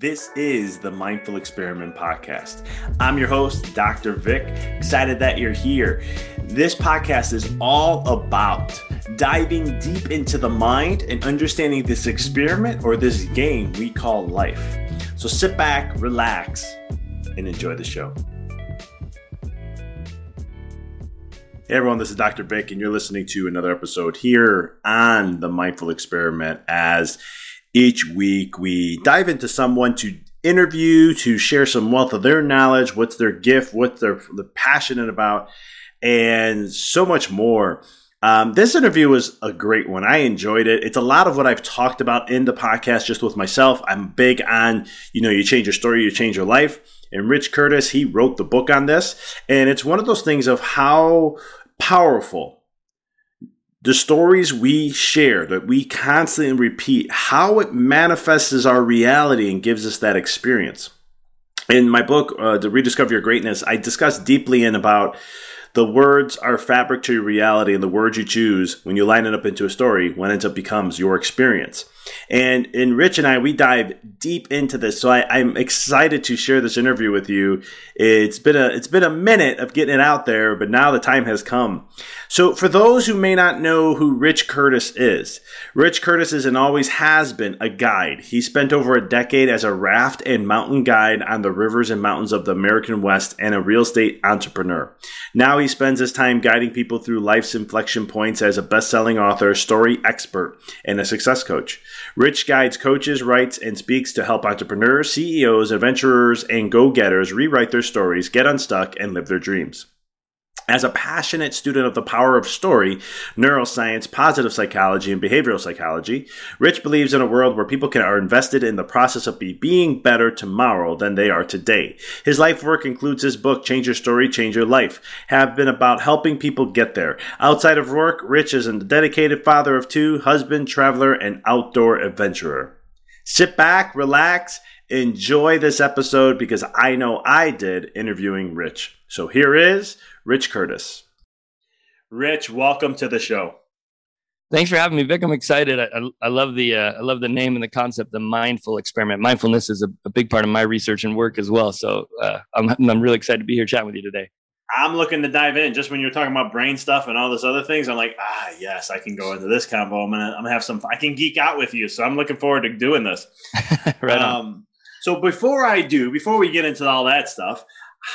This is the Mindful Experiment Podcast. I'm your host, Dr. Vic. Excited that you're here. This podcast is all about diving deep into the mind and understanding this experiment or this game we call life. So sit back, relax, and enjoy the show. Hey everyone, this is Dr. Vic, and you're listening to another episode here on the Mindful Experiment. As each week we dive into someone to interview, to share some wealth of their knowledge, what's their gift, what they're, passionate about, and so much more. Um, this interview was a great one. I enjoyed it. It's a lot of what I've talked about in the podcast just with myself. I'm big on, you know, you change your story, you change your life. And Rich Curtis, he wrote the book on this. And it's one of those things of how powerful the stories we share that we constantly repeat, how it manifests as our reality and gives us that experience. In my book, uh, The Rediscover Your Greatness, I discuss deeply in about the words are fabric to your reality, and the words you choose when you line it up into a story, what ends up becomes your experience. And in Rich and I, we dive deep into this. So I, am excited to share this interview with you. It's been a it's been a minute of getting it out there, but now the time has come. So for those who may not know who Rich Curtis is, Rich Curtis is and always has been a guide. He spent over a decade as a raft and mountain guide on the rivers and mountains of the American West and a real estate entrepreneur. Now he spends his time guiding people through life's inflection points as a best-selling author, story expert, and a success coach. Rich guides coaches, writes, and speaks to help entrepreneurs, CEOs, adventurers, and go getters rewrite their stories, get unstuck, and live their dreams. As a passionate student of the power of story, neuroscience, positive psychology, and behavioral psychology, Rich believes in a world where people can, are invested in the process of be, being better tomorrow than they are today. His life work includes his book, Change Your Story, Change Your Life, have been about helping people get there. Outside of work, Rich is a dedicated father of two, husband, traveler, and outdoor adventurer. Sit back, relax, enjoy this episode because I know I did interviewing Rich. So here is Rich Curtis. Rich, welcome to the show. Thanks for having me, Vic. I'm excited. I, I, I love the uh, I love the name and the concept, the mindful experiment. Mindfulness is a, a big part of my research and work as well. So uh, I'm I'm really excited to be here chatting with you today. I'm looking to dive in. Just when you're talking about brain stuff and all this other things, I'm like, ah, yes, I can go into this combo. I'm gonna I'm gonna have some. I can geek out with you. So I'm looking forward to doing this. right um, so before I do, before we get into all that stuff,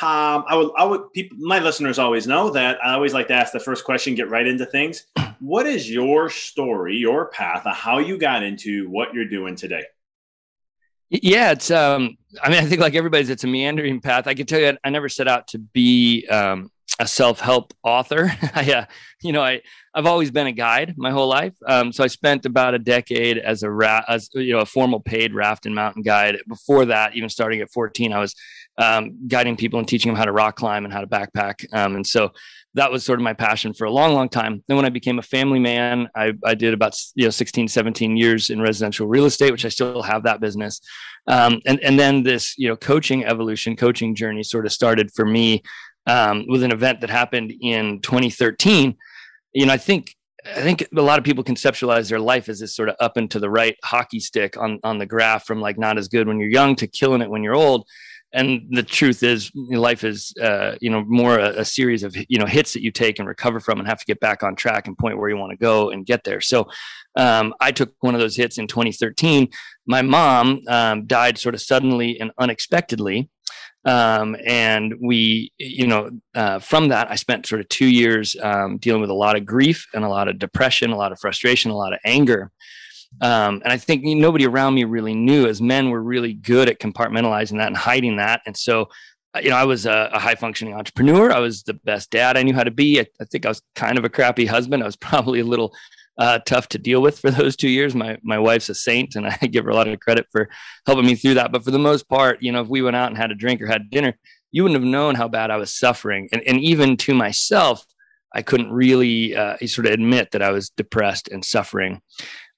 um, I would, I would, people, my listeners always know that I always like to ask the first question, get right into things. What is your story, your path, of how you got into what you're doing today? Yeah, it's um, I mean, I think like everybody's, it's a meandering path. I can tell you, I never set out to be um, a self-help author. I, uh, you know, I I've always been a guide my whole life. Um, so I spent about a decade as a ra- as you know a formal paid raft and mountain guide. Before that, even starting at 14, I was um, guiding people and teaching them how to rock climb and how to backpack. Um, and so that was sort of my passion for a long, long time. Then when I became a family man, I, I did about you know 16, 17 years in residential real estate, which I still have that business. Um, and and then this you know coaching evolution, coaching journey sort of started for me um, with an event that happened in 2013. You know, I think I think a lot of people conceptualize their life as this sort of up and to the right hockey stick on on the graph from like not as good when you're young to killing it when you're old and the truth is life is uh, you know more a, a, series of you know hits that you take and recover from and have to get back on track and point where you want to go and get there. So um, i took one of those hits in 2013 my mom um, died sort of suddenly and unexpectedly. Um, and we you know uh, from that i spent sort of two years um, dealing with a lot of grief and a lot of depression a lot of frustration a lot of anger um, and I think nobody around me really knew as men were really good at compartmentalizing that and hiding that. And so, uh, you know, I was a, a high functioning entrepreneur. I was the best dad I knew how to be. I, I, think I was kind of a crappy husband. I was probably a little uh, tough to deal with for those two years. My, my wife's a saint and I give her a lot of credit for helping me through that. But for the most part, you know, if we went out and had a drink or had dinner, you wouldn't have known how bad I was suffering. And, and even to myself, I couldn't really uh, sort of admit that I was depressed and suffering.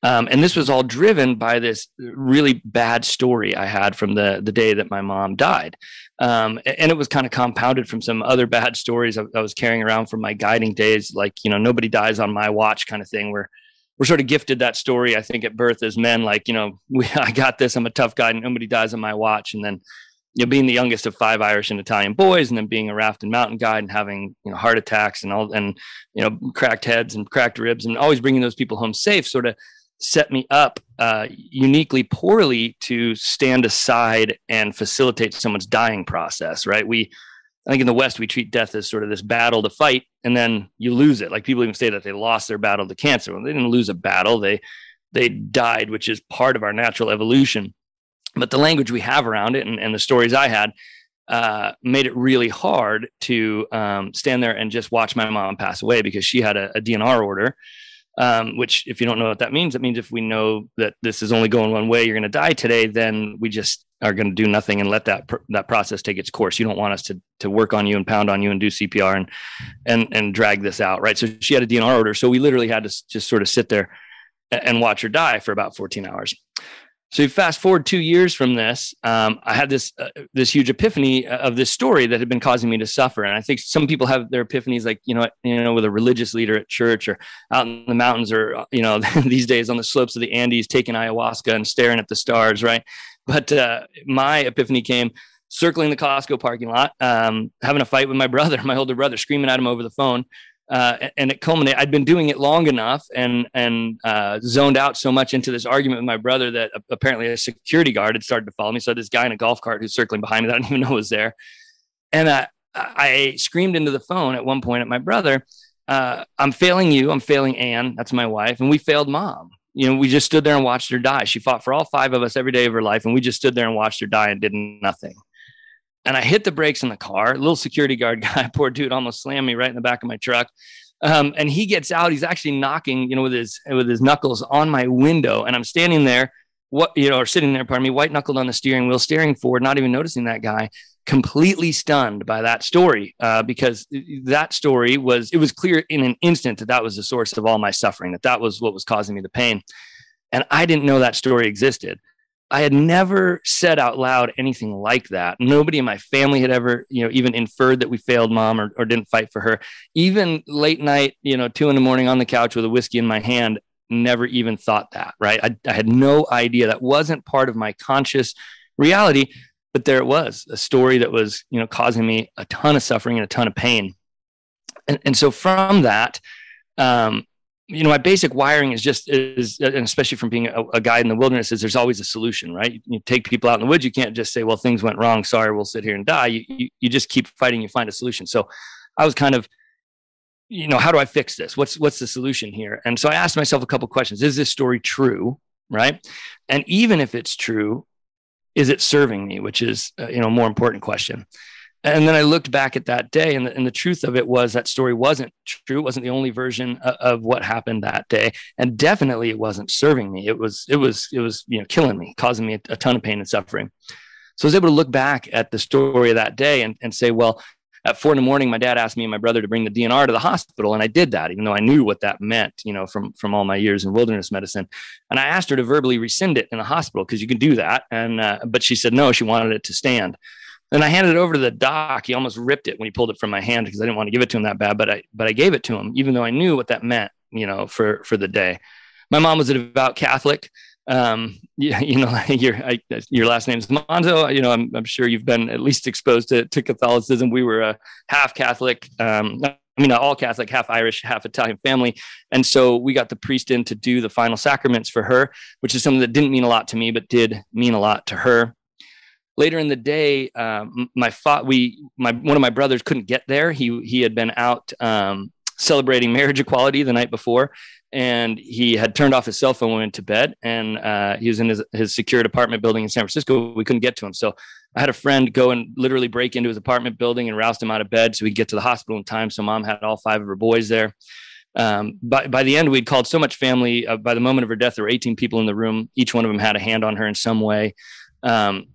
Um, and this was all driven by this really bad story I had from the the day that my mom died, um, and it was kind of compounded from some other bad stories I, I, was carrying around from my guiding days, like you know nobody dies on my watch kind of thing, where we're sort of gifted that story. I think at birth as men, like you know we, I got this, I'm a tough guy, and nobody dies on my watch, and then you know, being the youngest of five Irish and Italian boys, and then being a raft and mountain guide and having you know heart attacks and all and you know cracked heads and cracked ribs and always bringing those people home safe, sort of set me up uh, uniquely poorly to stand aside and facilitate someone's dying process, right? We, I think in the West, we treat death as sort of this battle to fight, and then you lose it. Like people even say that they lost their battle to cancer. Well, they didn't lose a battle; they they died, which is part of our natural evolution. But the language we have around it, and, and the stories I had, uh, made it really hard to um, stand there and just watch my mom pass away because she had a, a DNR order um, which if you don't know what that means, it means if we know that this is only going one way, you're going to die today, then we just are going to do nothing and let that pr- that process take its course. You don't want us to to work on you and pound on you and do CPR and and and drag this out, right? So she had a DNR order, so we literally had to just sort of sit there and watch her die for about 14 hours. So you fast forward two years from this, um, I had this uh, this huge epiphany of this story that had been causing me to suffer. And I think some people have their epiphanies, like you know, you know, with a religious leader at church or out in the mountains, or you know, these days on the slopes of the Andes, taking ayahuasca and staring at the stars, right? But uh, my epiphany came circling the Costco parking lot, um, having a fight with my brother, my older brother, screaming at him over the phone uh, and it culminated. I'd been doing it long enough and and uh, zoned out so much into this argument with my brother that apparently a security guard had started to follow me. So this guy in a golf cart who's circling behind me that I didn't even know was there, and uh, I screamed into the phone at one point at my brother. Uh, I'm failing you. I'm failing Anne. That's my wife, and we failed mom. You know, we just stood there and watched her die. She fought for all five of us every day of her life, and we just stood there and watched her die and did nothing and I hit the brakes in the car. Little security guard guy, poor dude, almost slammed me right in the back of my truck. Um, and he gets out. He's actually knocking, you know, with his with his knuckles on my window, and I'm standing there, what you know, or sitting there, pardon me, white knuckled on the steering wheel, staring forward, not even noticing that guy, completely stunned by that story, uh, because that story was it was clear in an instant that that was the source of all my suffering, that that was what was causing me the pain, and I didn't know that story existed. I had never said out loud anything like that. Nobody in my family had ever, you know, even inferred that we failed mom or, or didn't fight for her. Even late night, you know, two in the morning on the couch with a whiskey in my hand, never even thought that, right? I, I had no idea. That wasn't part of my conscious reality, but there it was a story that was, you know, causing me a ton of suffering and a ton of pain. And, and so from that, um, you know, my basic wiring is just is, and especially from being a, a, guide in the wilderness, is there's always a solution, right? You, you, take people out in the woods, you can't just say, well, things went wrong. Sorry, we'll sit here and die. You, you, you just keep fighting. You find a solution. So I was kind of, you know, how do I fix this? What's what's the solution here? And so I asked myself a couple questions: Is this story true? Right? And even if it's true, is it serving me? Which is, uh, you know, more important question. And then I looked back at that day, and the, and the truth of it was that story wasn't true. It wasn't the only version of, of what happened that day, and definitely it wasn't serving me. It was, it was, it was, you know, killing me, causing me a, a ton of pain and suffering. So I was able to look back at the story of that day and, and say, well, at four in the morning, my dad asked me and my brother to bring the DNR to the hospital, and I did that, even though I knew what that meant, you know, from from all my years in wilderness medicine. And I asked her to verbally rescind it in the hospital because you can do that, and uh, but she said no, she wanted it to stand. And I handed it over to the doc. He almost ripped it when he pulled it from my hand because I didn't want to give it to him that bad, but I but I gave it to him, even though I knew what that meant, you know, for for the day. My mom was a devout Catholic um, you, you know, your I, your last name's Monzo. You know, I'm, I'm sure you've been at least exposed to, to Catholicism. We were a half Catholic, um, I mean, all Catholic, half Irish, half Italian family, and so we got the priest in to do the final sacraments for her, which is something that didn't mean a lot to me, but did mean a lot to her. Later in the day, um, my fa- we my one of my brothers couldn't get there. He he had been out um, celebrating marriage equality the night before and he had turned off his cell phone when he went to bed and uh, he was in his, his secured apartment building in san francisco. We couldn't get to him. So i had a friend go and literally break into his apartment building and roust him out of bed so could get to the hospital in time. So mom had all five of her boys there. Um, by, by the end we'd called so much family uh, by the moment of her death there were 18 people in the room. Each one of them had a hand on her in some way. Um,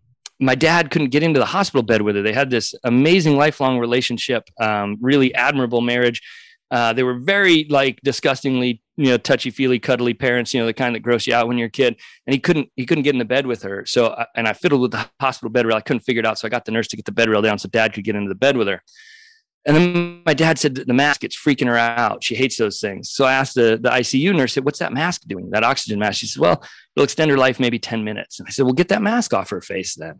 my dad couldn't get into the hospital bed with her they had this amazing lifelong relationship um, really admirable marriage uh, they were very like disgustingly, you know, touchy feely, cuddly parents. You know, the kind that gross you out when you're a kid. And he couldn't, he couldn't get in the bed with her. So, uh, and I fiddled with the hospital bed rail. I couldn't figure it out. So I got the nurse to get the bed rail down so Dad could get into the bed with her. And then my dad said the mask, it's freaking her out. She hates those things. So I asked the, the ICU nurse, said, what's that mask doing? That oxygen mask? She said, well, it'll extend her life maybe 10 minutes. And I said, well, get that mask off her face then.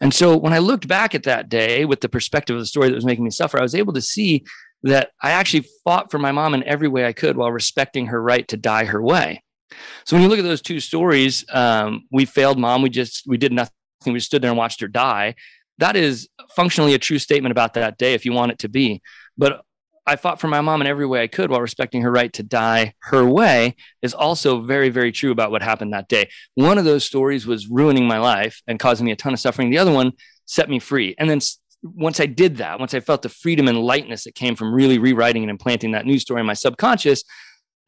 And so when I looked back at that day with the perspective of the story that was making me suffer, I was able to see that I actually fought for my mom in every way I could while respecting her right to die her way. So when you look at those two stories, um, we failed mom. We just we did nothing. We stood there and watched her die. That is functionally a true statement about that day, if you want it to be. But I fought for my mom in every way I could while respecting her right to die her way is also very, very true about what happened that day. One of those stories was ruining my life and causing me a ton of suffering. The other one set me free. And then once I did that, once I felt the freedom and lightness that came from really rewriting and implanting that news story in my subconscious,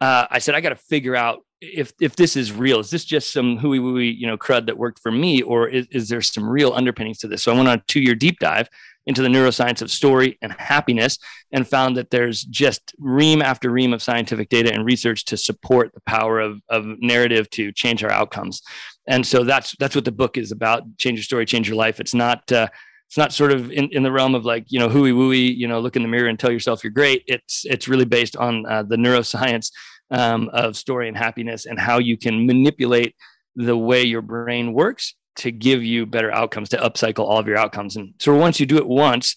uh, I said, I got to figure out if if this is real. Is this just some hooey wooey, you know, crud that worked for me, or is, is there some real underpinnings to this? So I went on a two year deep dive into the neuroscience of story and happiness, and found that there's just ream after ream of scientific data and research to support the power of of narrative to change our outcomes. And so that's that's what the book is about. Change your story, change your life. It's not. Uh, it's not sort of in, in the realm of like you know hooey wooey you know look in the mirror and tell yourself you're great. It's it's really based on uh, the neuroscience um, of story and happiness and how you can manipulate the way your brain works to give you better outcomes to upcycle all of your outcomes. And so once you do it once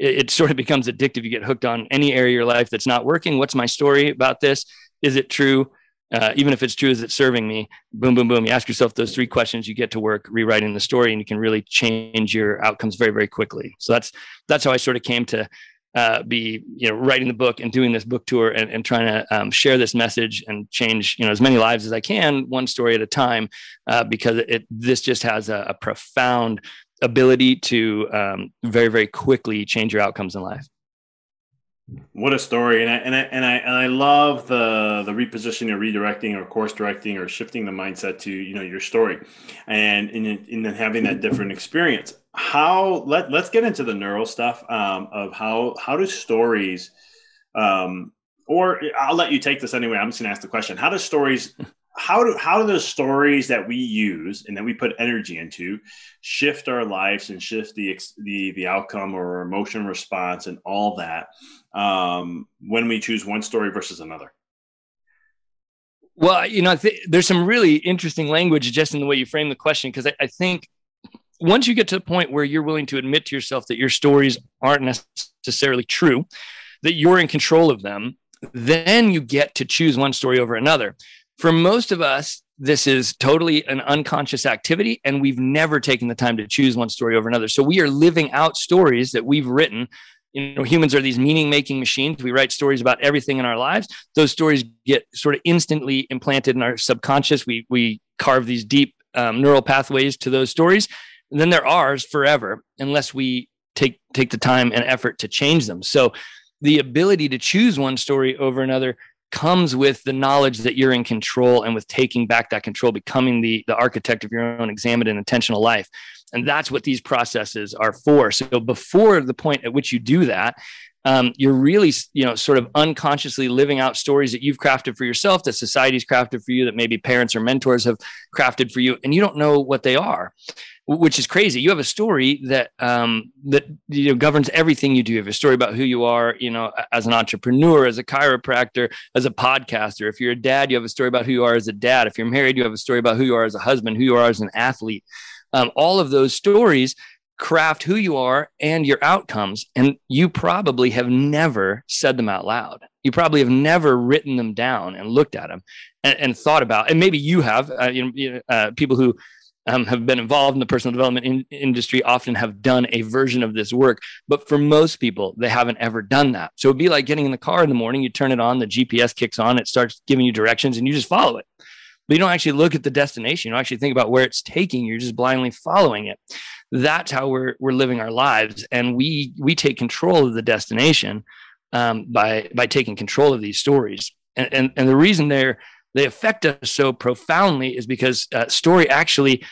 it, it sort of becomes addictive. You get hooked on any area of your life that's not working. What's my story about this? Is it true uh, even if it's true, is it serving me? Boom, boom, boom. You ask yourself those three questions, you get to work rewriting the story, and you can really change your outcomes very, very quickly. So that's that's how I sort of came to uh, be, you know, writing the book and doing this book tour and, and trying to um, share this message and change, you know, as many lives as I can, one story at a time, uh, because it this just has a, a profound ability to um, very, very quickly change your outcomes in life. What a story, and I and I and I and I love the the repositioning or redirecting or course directing or shifting the mindset to you know your story, and in then having that different experience. How let let's get into the neural stuff um, of how how do stories, um, or I'll let you take this anyway. I'm just gonna ask the question: How do stories how do how do those stories that we use and that we put energy into shift our lives and shift the the the outcome or emotion response and all that um, when we choose one story versus another? Well, you know, th- there's some really interesting language just in the way you frame the question because I, I think once you get to the point where you're willing to admit to yourself that your stories aren't necessarily true, that you're in control of them, then you get to choose one story over another for most of us, this is totally an unconscious activity, and we've never taken the time to choose one story over another. So we are living out stories that we've written. You know, humans are these meaning making machines. We write stories about everything in our lives. Those stories get sort of instantly implanted in our subconscious. We, we carve these deep um, neural pathways to those stories, And then they're ours forever, unless we take take the time and effort to change them. So the ability to choose one story over another comes with the knowledge that you're in control and with taking back that control, becoming the, the architect of your own examined and intentional life. And that's what these processes are for. So before the point at which you do that, um, you're really, you know, sort of unconsciously living out stories that you've crafted for yourself, that society's crafted for you, that maybe parents or mentors have crafted for you, and you don't know what they are which is crazy. You have a story that um, that you know governs everything you do. You have a story about who you are, you know, as an entrepreneur, as a chiropractor, as a podcaster. If you're a dad, you have a story about who you are as a dad. If you're married, you have a story about who you are as a husband, who you are as an athlete. Um, all of those stories craft who you are and your outcomes, and you probably have never said them out loud. You probably have never written them down and looked at them and, and thought about. And maybe you have. Uh, you know, uh, people who um, have been involved in the personal development in- industry often have done a version of this work. But for most people, they haven't ever done that. So it'd be like getting in the car in the morning, you turn it on, the GPS kicks on, it starts giving you directions, and you just follow it. But you don't actually look at the destination. You don't actually think about where it's taking. You're just blindly following it. That's how we're we're living our lives, and we we take control of the destination um, by by taking control of these stories. And and, and the reason they're they affect us so profoundly is because uh, story actually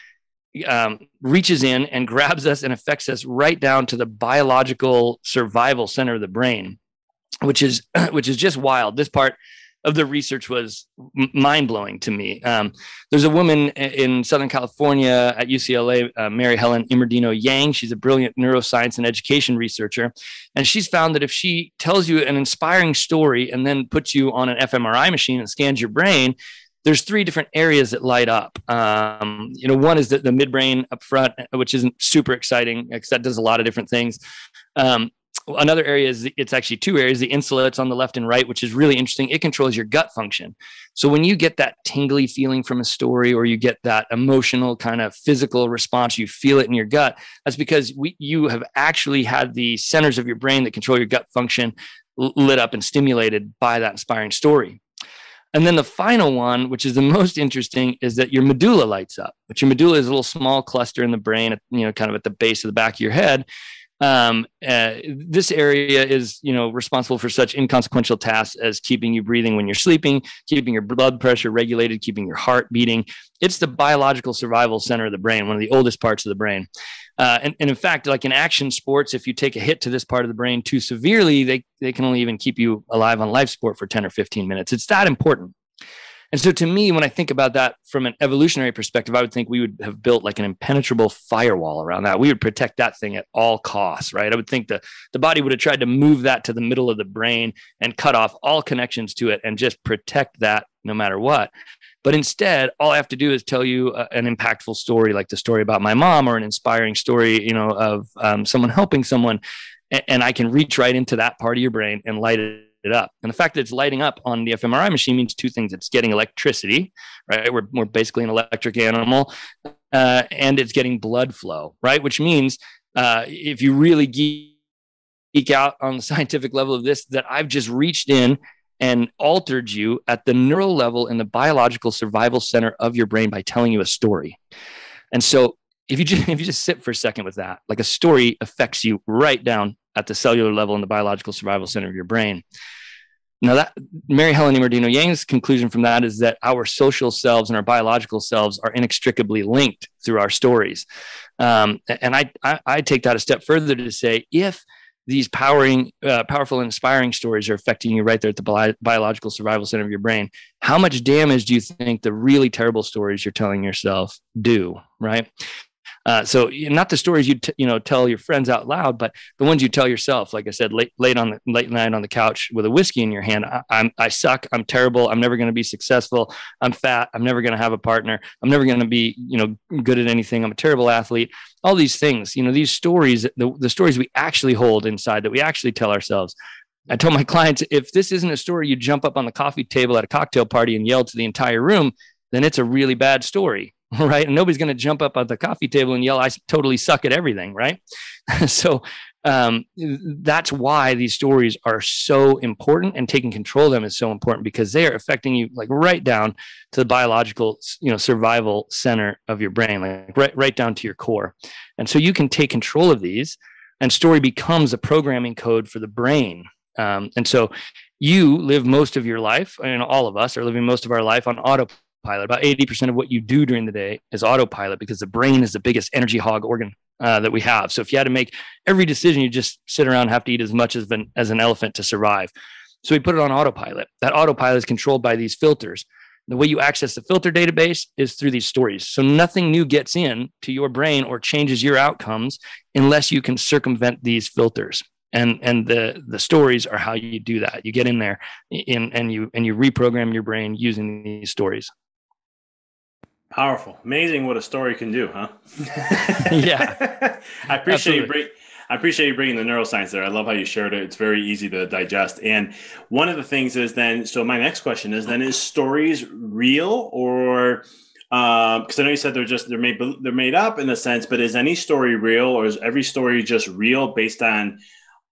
um, reaches in and grabs us and affects us right down to the biological survival center of the brain, which is which is just wild. This part of the research was mind blowing to me. Um, there's a woman in Southern California at UCLA, uh, Mary Helen Immordino Yang. She's a brilliant neuroscience and education researcher. And she's found that if she tells you an inspiring story and then puts you on an fMRI machine and scans your brain, there's three different areas that light up. Um, you know, one is the, the midbrain up front, which isn't super exciting because that does a lot of different things. Um, another area is it's actually two areas the insula it's on the left and right which is really interesting. It controls your gut function. So when you get that tingly feeling from a story or you get that emotional kind of physical response you feel it in your gut that's because we, you have actually had the centers of your brain that control your gut function lit up and stimulated by that inspiring story. And then the final one, which is the most interesting, is that your medulla lights up. But your medulla is a little small cluster in the brain, you know, kind of at the base of the back of your head um, uh, this area is you know responsible for such inconsequential tasks as keeping you breathing when you're sleeping keeping your blood pressure regulated keeping your heart beating. It's the biological survival center of the brain one of the oldest parts of the brain. Uh, and, and in fact like in action sports if you take a hit to this part of the brain too severely they, they can only even keep you alive on life support for 10 or 15 minutes. It's that important and so to me, when I think about that from an evolutionary perspective, I would think we would have built like an impenetrable firewall around that. We would protect that thing at all costs, right? I would think the, the body would have tried to move that to the middle of the brain and cut off all connections to it and just protect that no matter what. But instead, all I have to do is tell you a, an impactful story, like the story about my mom, or an inspiring story, you know, of um, someone helping someone, and, and I can reach right into that part of your brain and light it it up. And the fact that it's lighting up on the fMRI machine means two things. It's getting electricity, right? We're, we're basically an electric animal, uh, and it's getting blood flow, right? Which means uh, if you really geek out on the scientific level of this, that I've just reached in and altered you at the neural level in the biological survival center of your brain by telling you a story. And so if you just if you just sit for a second with that, like a story affects you right down at the cellular level in the biological survival center of your brain. Now that Mary Helen Immordino Yang's conclusion from that is that our social selves and our biological selves are inextricably linked through our stories. Um, and I, I, I, take that a step further to say if these powering, uh, powerful inspiring stories are affecting you right there at the bi- biological survival center of your brain, how much damage do you think the really terrible stories you're telling yourself do? Right. Uh, so not the stories you t- you know tell your friends out loud, but the ones you tell yourself. Like I said, late late on the late night on the couch with a whiskey in your hand. I, I'm I suck. I'm terrible. I'm never going to be successful. I'm fat. I'm never going to have a partner. I'm never going to be you know good at anything. I'm a terrible athlete. All these things. You know these stories. The the stories we actually hold inside that we actually tell ourselves. I told my clients if this isn't a story you jump up on the coffee table at a cocktail party and yell to the entire room, then it's a really bad story right? And nobody's going to jump up at the coffee table and yell, I totally suck at everything, right? so um, that's why these stories are so important and taking control of them is so important because they are affecting you like right down to the biological you know survival center of your brain like right, right down to your core and so you can take control of these and story becomes a programming code for the brain um, and so you live most of your life and all of us are living most of our life on autopilot about 80% of what you do during the day is autopilot because the brain is the biggest energy hog organ uh, that we have. So if you had to make every decision, you just sit around have to eat as much as an, as an elephant to survive. So we put it on autopilot. That autopilot is controlled by these filters. The way you access the filter database is through these stories. So nothing new gets in to your brain or changes your outcomes unless you can circumvent these filters. And and the the stories are how you do that. You get in there and you and you reprogram your brain using these stories. Powerful, amazing what a story can do, huh? yeah, I appreciate you bring, I appreciate you bringing the neuroscience there. I love how you shared it. It's very easy to digest. And one of the things is then. So my next question is then: Is stories real or? Because um, I know you said they're just they're made they're made up in a sense, but is any story real or is every story just real based on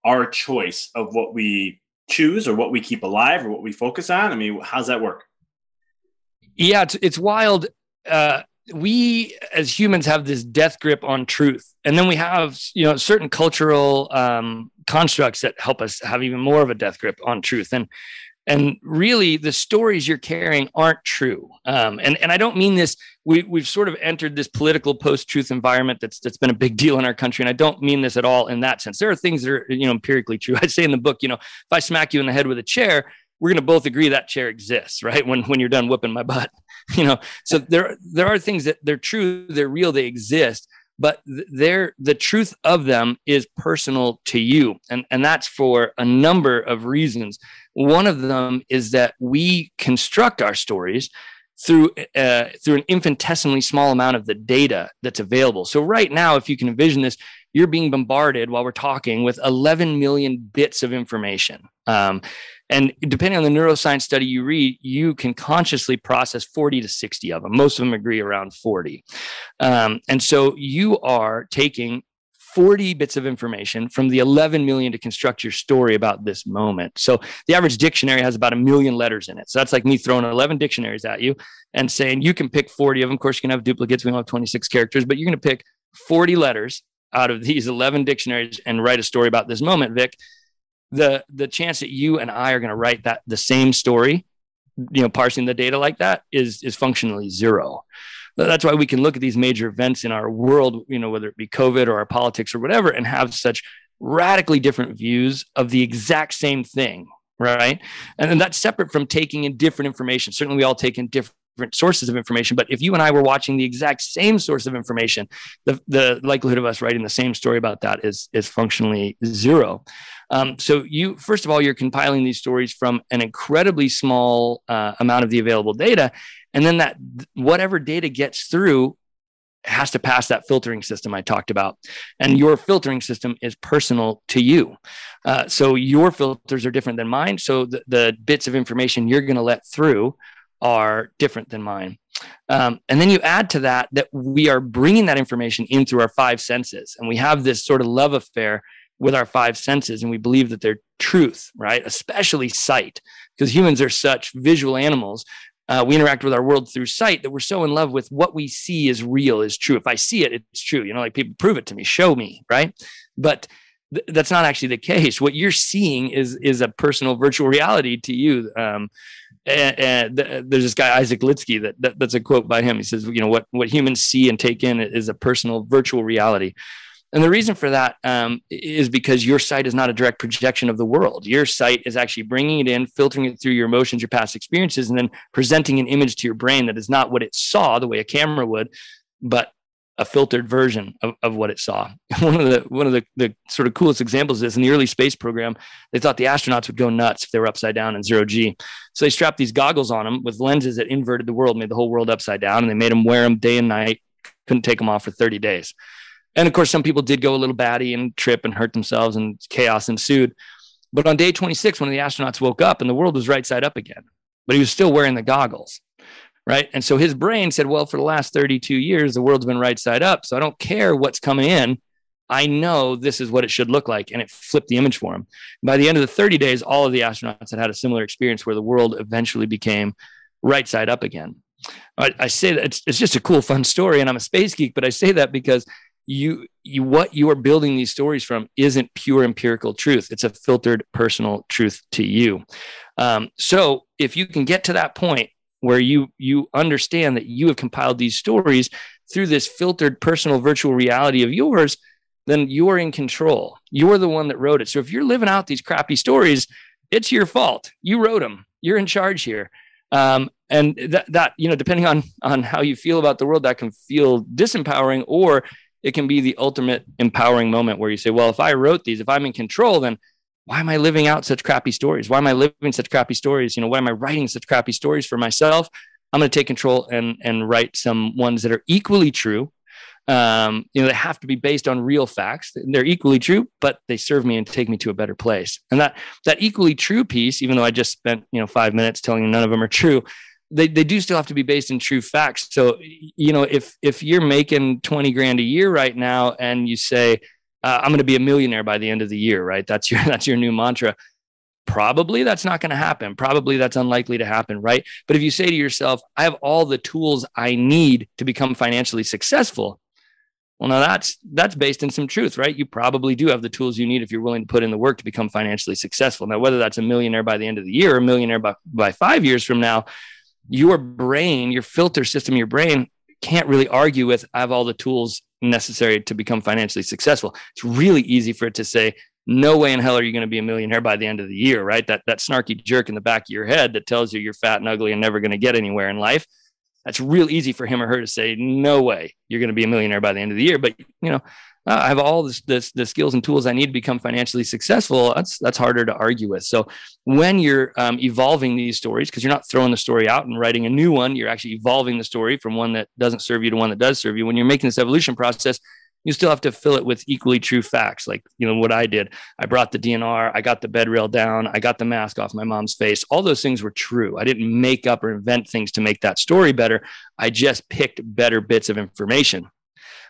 our choice of what we choose or what we keep alive or what we focus on? I mean, how's that work? Yeah, it's, it's wild uh, we as humans have this death grip on truth. And then we have you know certain cultural um, constructs that help us have even more of a death grip on truth. And and really the stories you're carrying aren't true. Um, and and i don't mean this we, we've sort of entered this political post-truth environment that's that's been a big deal in our country. And i don't mean this at all in that sense. There are things that are you know empirically true. I'd say in the book you know if i smack you in the head with a chair we're going to both agree that chair exists right? When when you're done whooping my butt you know so there there are things that they're true they're real they exist but they're the truth of them is personal to you. And and that's for a number of reasons. One of them is that we construct our stories through uh, through an infinitesimally small amount of the data that's available. So right now if you can envision this you're being bombarded while we're talking with 11 million bits of information um, and depending on the neuroscience study you read, you can consciously process 40 to 60 of them. Most of them agree around 40. Um, and so you are taking 40 bits of information from the 11 million to construct your story about this moment. So the average dictionary has about a million letters in it. So that's like me throwing 11 dictionaries at you and saying you can pick 40 of them. Of course, you can have duplicates. We don't have 26 characters, but you're going to pick 40 letters out of these 11 dictionaries and write a story about this moment, Vic the the chance that you and I are going to write that the same story, you know, parsing the data like that is is functionally zero. That's why we can look at these major events in our world, you know, whether it be COVID or our politics or whatever, and have such radically different views of the exact same thing, right? And then that's separate from taking in different information. Certainly, we all take in different different sources of information. But if you and I were watching the exact same source of information, the, the likelihood of us writing the same story about that is, is functionally zero. Um, so you, first of all, you're compiling these stories from an incredibly small uh, amount of the available data. And then that whatever data gets through has to pass that filtering system I talked about. And your filtering system is personal to you. Uh, so your filters are different than mine. So the, the bits of information you're going to let through are different than mine. Um, and then you add to that that we are bringing that information in through our five senses. And we have this sort of love affair with our five senses, and we believe that they're truth, right? Especially sight, because humans are such visual animals. Uh, we interact with our world through sight that we're so in love with what we see is real, is true. If I see it, it's true. You know, like people prove it to me, show me, right? But th- that's not actually the case. What you're seeing is is a personal virtual reality to you. Um, and, and there's this guy Isaac Lidsky that, that, that's a quote by him. He says, you know, what what humans see and take in is a personal virtual reality. And the reason for that um, is because your sight is not a direct projection of the world. Your sight is actually bringing it in, filtering it through your emotions, your past experiences, and then presenting an image to your brain that is not what it saw the way a camera would, but a filtered version of, of what it saw. One of the one of the, the sort of coolest examples is in the early space program, they thought the astronauts would go nuts if they were upside down in zero G. So they strapped these goggles on them with lenses that inverted the world, made the whole world upside down, and they made them wear them day and night. Couldn't take them off for 30 days. And of course, some people did go a little batty and trip and hurt themselves, and chaos ensued. But on day 26, one of the astronauts woke up and the world was right side up again, but he was still wearing the goggles right? And so his brain said, well, for the last 32 years, the world's been right side up. So I don't care what's coming in. I know this is what it should look like. And it flipped the image for him. By the end of the 30 days, all of the astronauts had had a similar experience where the world eventually became right side up again. I, I say that it's, it's just a cool, fun story. And I'm a space geek, but I say that because you you what you are building these stories from isn't pure empirical truth it's a filtered personal truth to you um, so if you can get to that point where you you understand that you have compiled these stories through this filtered personal virtual reality of yours then you're in control. You're the one that wrote it. So if you're living out these crappy stories it's your fault. You wrote them you're in charge here. Um, and that, that you know depending on on how you feel about the world that can feel disempowering or it can be the ultimate empowering moment where you say, well, if I wrote these, if I'm in control, then why am I living out such crappy stories? Why am I living such crappy stories? You know, why am I writing such crappy stories for myself? I'm going to take control and and write some ones that are equally true. Um, you know, they have to be based on real facts. They're equally true, but they serve me and take me to a better place. And that that equally true piece, even though I just spent you know five minutes telling you none of them are true, they, they do still have to be based in true facts. So, you know, if if you're making 20 grand a year right now and you say, uh, I'm going to be a millionaire by the end of the year, right? That's your that's your new mantra. Probably that's not going to happen. Probably that's unlikely to happen, right? But if you say to yourself, I have all the tools I need to become financially successful, well, now that's that's based in some truth, right? You probably do have the tools you need if you're willing to put in the work to become financially successful. Now, whether that's a millionaire by the end of the year or a millionaire by, by five years from now, your brain, your filter system, your brain can't really argue with, I have all the tools necessary to become financially successful. It's really easy for it to say, no way in hell are you going to be a millionaire by the end of the year, right? That that snarky jerk in the back of your head that tells you you're fat and ugly and never going to get anywhere in life. That's real easy for him or her to say, no way you're going to be a millionaire by the end of the year. But you know, I have all this, this, the skills and tools I need to become financially successful. That's that's harder to argue with. So when you're um, evolving these stories, because you're not throwing the story out and writing a new one, you're actually evolving the story from one that doesn't serve you to one that does serve you. When you're making this evolution process, you still have to fill it with equally true facts. Like you know what I did. I brought the DNR. I got the bed rail down. I got the mask off my mom's face. All those things were true. I didn't make up or invent things to make that story better. I just picked better bits of information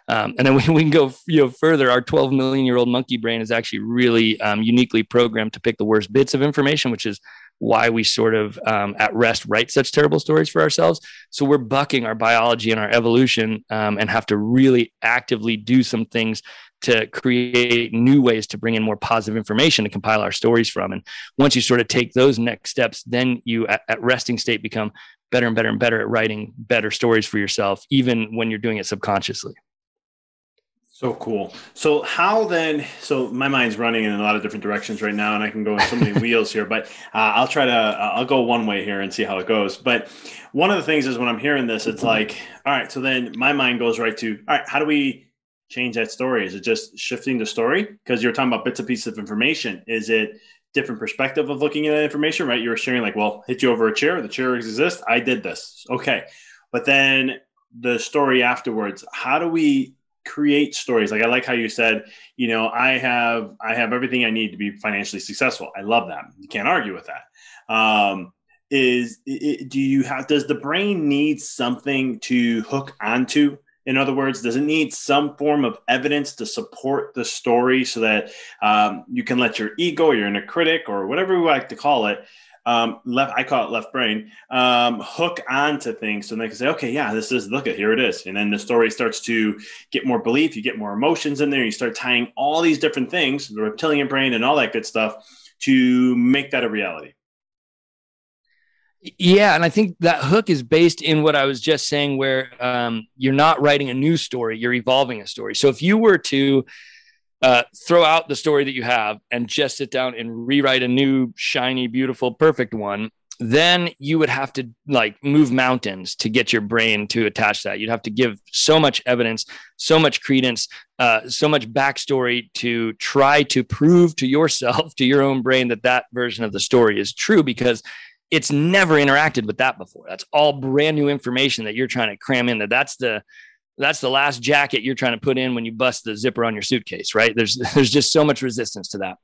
um, and then we, we can go you know further. Our 12 million year old monkey brain is actually really um, uniquely programmed to pick the worst bits of information, which is why we sort of um, at rest write such terrible stories for ourselves. So we're bucking our biology and our evolution um, and have to really actively do some things to create new ways to bring in more positive information to compile our stories from. And once you sort of take those next steps, then you at, at resting state become better and better and better at writing better stories for yourself, even when you're doing it subconsciously. So cool. So how then? So my mind's running in a lot of different directions right now, and I can go in so many wheels here. But uh, I'll try to. Uh, I'll go one way here and see how it goes. But one of the things is when I'm hearing this, it's like, all right. So then my mind goes right to, all right. How do we change that story? Is it just shifting the story? Because you're talking about bits and pieces of information. Is it different perspective of looking at that information? Right. You were sharing like, well, hit you over a chair. The chair exists. I did this. Okay. But then the story afterwards. How do we create stories. Like i like how you said you know i have i have everything i need to be financially successful. I love that. You can't argue with that. Um, is it, do you have does the brain need something to hook onto? In other words does it need some form of evidence to support the story so that um, you can let your ego your inner critic or whatever we like to call it um, left I call it left brain um, hook onto things. So they can say okay yeah this is look at here it is. And then the story starts to get more belief. You get more emotions in there. You start tying all these different things the reptilian brain and all that good stuff to make that a reality. Yeah, and I think that hook is based in what I was just saying, where um, you're not writing a new story, you're evolving a story. So if you were to uh, throw out the story that you have and just sit down and rewrite a new, shiny, beautiful, perfect one, then you would have to like move mountains to get your brain to attach that. You'd have to give so much evidence, so much credence, uh, so much backstory to try to prove to yourself, to your own brain, that that version of the story is true because it's never interacted with that before. That's all brand new information that you're trying to cram in. That that's the that's the last jacket you're trying to put in when you bust the zipper on your suitcase, right? There's there's just so much resistance to that.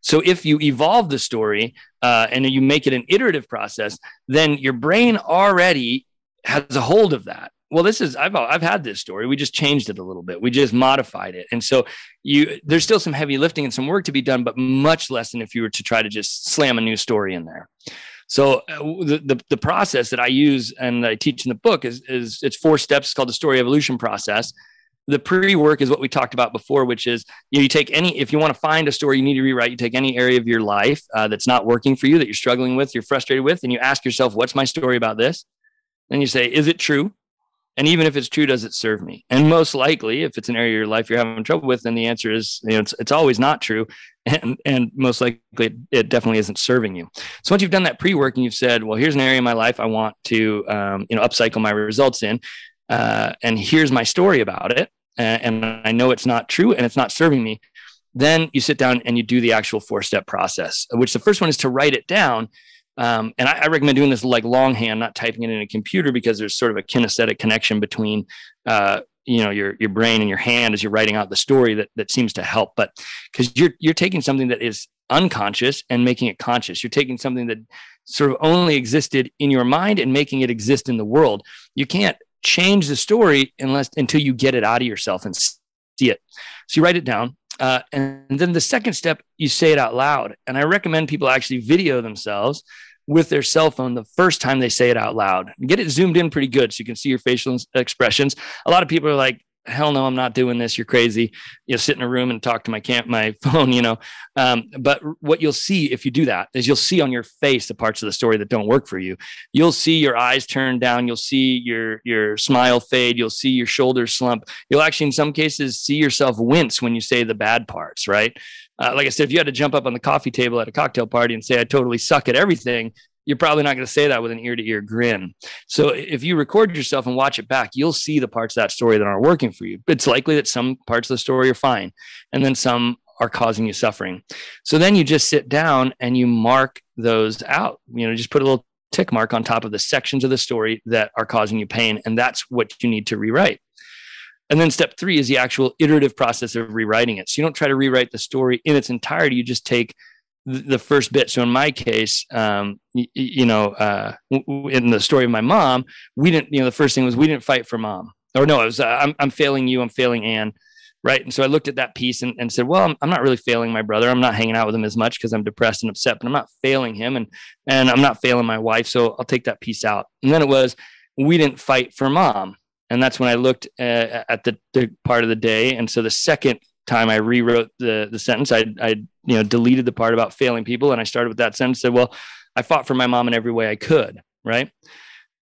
So if you evolve the story uh, and you make it an iterative process, then your brain already has a hold of that. Well this is i've i've had this story. We just changed it a little bit. We just modified it. And so you there's still some heavy lifting and some work to be done but much less than if you were to try to just slam a new story in there so uh, the, the, the process that i use and i teach in the book is is it's four steps called the story evolution process. The pre-work is what we talked about before which is you, know, you take any if you want to find a story you need to rewrite you take any area of your life uh, that's not working for you that you're struggling with you're frustrated with and you ask yourself what's my story about this? And you say is it true? And even if it's true does it serve me? And most likely if it's an area of your life you're having trouble with then the answer is you know it's, it's always not true and and most likely it, it definitely isn't serving you. So once you've done that pre-work and you've said well here's an area in my life i want to um, you know upcycle my results in uh, and here's my story about it and, and i know it's not true and it's not serving me then you sit down and you do the actual four step process which the first one is to write it down. Um, and I, I, recommend doing this like longhand, not typing it in a computer because there's sort of a kinesthetic connection between, uh, you know, your your brain and your hand as you're writing out the story that that seems to help. But because you're you're taking something that is unconscious and making it conscious. You're taking something that sort of only existed in your mind and making it exist in the world. You can't change the story unless until you get it out of yourself and see it. So you write it down. Uh, and then the second step, you say it out loud. And I recommend people actually video themselves with their cell phone the first time they say it out loud. Get it zoomed in pretty good so you can see your facial expressions. A lot of people are like, hell no, I'm not doing this. You're crazy. You know, sit in a room and talk to my camp, my phone, you know. Um, but what you'll see if you do that is you'll see on your face the parts of the story that don't work for you. You'll see your eyes turn down. You'll see your, your smile fade. You'll see your shoulders slump. You'll actually, in some cases, see yourself wince when you say the bad parts, right? Uh, like I said, if you had to jump up on the coffee table at a cocktail party and say, I totally suck at everything, you're probably not going to say that with an ear to ear grin. So if you record yourself and watch it back, you'll see the parts of that story that aren't working for you. It's likely that some parts of the story are fine, and then some are causing you suffering. So then you just sit down and you mark those out. You know, just put a little tick mark on top of the sections of the story that are causing you pain, and that's what you need to rewrite. And then step three is the actual iterative process of rewriting it. So you don't try to rewrite the story in its entirety. You just take the first bit. So in my case, um, you, you, know, uh, in the story of my mom, we didn't, you know, the first thing was we didn't fight for mom or no, it was, uh, I'm, I'm failing you. I'm failing Anne. Right. And so I looked at that piece and, and said, well, I'm, I'm not really failing my brother. I'm not hanging out with him as much because I'm depressed and upset, but I'm not failing him and, and I'm not failing my wife. So I'll take that piece out. And then it was, we didn't fight for mom. And that's when I looked uh, at the, the part of the day. And so the second time I rewrote the the sentence, I I you know deleted the part about failing people, and I started with that sentence. Said, "Well, I fought for my mom in every way I could." Right.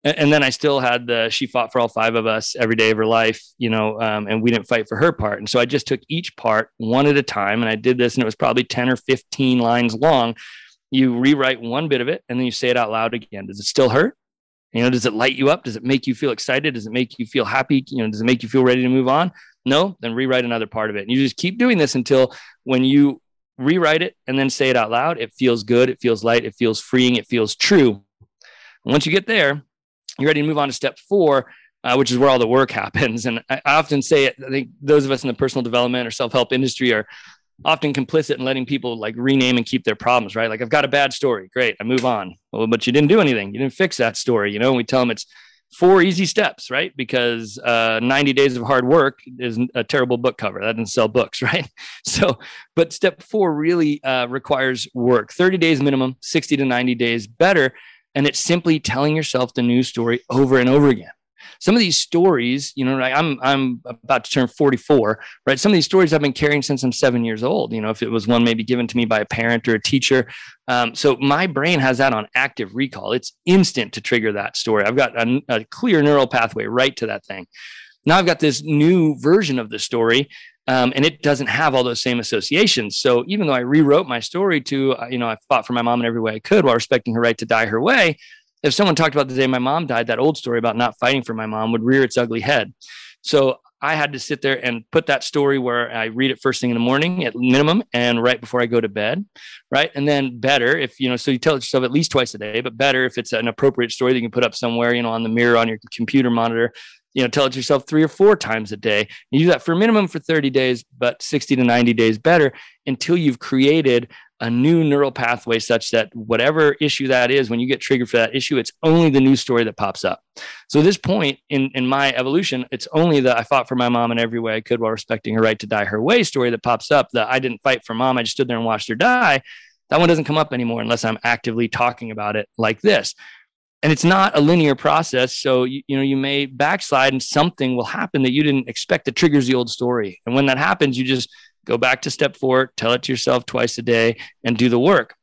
And, and then I still had the she fought for all five of us every day of her life, you know, um, and we didn't fight for her part. And so I just took each part one at a time, and I did this, and it was probably ten or fifteen lines long. You rewrite one bit of it, and then you say it out loud again. Does it still hurt? You know, does it light you up? Does it make you feel excited? Does it make you feel happy? You know, does it make you feel ready to move on? No, then rewrite another part of it. And you just keep doing this until when you rewrite it and then say it out loud, it feels good, it feels light, it feels freeing, it feels true. And once you get there, you're ready to move on to step four, uh, which is where all the work happens. And I, I often say it, I think those of us in the personal development or self help industry are often complicit in letting people like rename and keep their problems, right? Like, I've got a bad story. Great. I move on. Well, but you didn't do anything. You didn't fix that story. You know, and we tell them it's four easy steps, right? Because uh, 90 days of hard work is a terrible book cover. That doesn't sell books, right? So, but step four really uh, requires work 30 days minimum, 60 to 90 days better. And it's simply telling yourself the news story over and over again some of these stories, you know, I'm I'm about to turn 44, right? Some of these stories I've been carrying since I'm seven years old. You know, if it was one maybe given to me by a parent or a teacher, um, so my brain has that on active recall. It's instant to trigger that story. I've got a, a clear neural pathway right to that thing. Now I've got this new version of the story um, and it doesn't have all those same associations. So even though I rewrote my story to, uh, you know, I fought for my mom in every way I could while respecting her right to die her way, if someone talked about the day my mom died, that old story about not fighting for my mom would rear its ugly head. So I had to sit there and put that story where I read it first thing in the morning at minimum and right before I go to bed. Right. And then better if, you know, so you tell yourself at least twice a day, but better if it's an appropriate story that you can put up somewhere, you know, on the mirror, on your computer monitor, you know, tell it yourself three or four times a day. You do that for a minimum for 30 days, but 60 to 90 days better until you've created a new neural pathway such that whatever issue that is, when you get triggered for that issue, it's only the new story that pops up. So at this point in, in my evolution, it's only the I fought for my mom in every way I could while respecting her right to die her way story that pops up. That I didn't fight for mom, I just stood there and watched her die. That one doesn't come up anymore unless I'm actively talking about it like this. And it's not a linear process. So you, you know, you may backslide and something will happen that you didn't expect that triggers the old story. And when that happens, you just go back to step four, tell it to yourself twice a day, and do the work.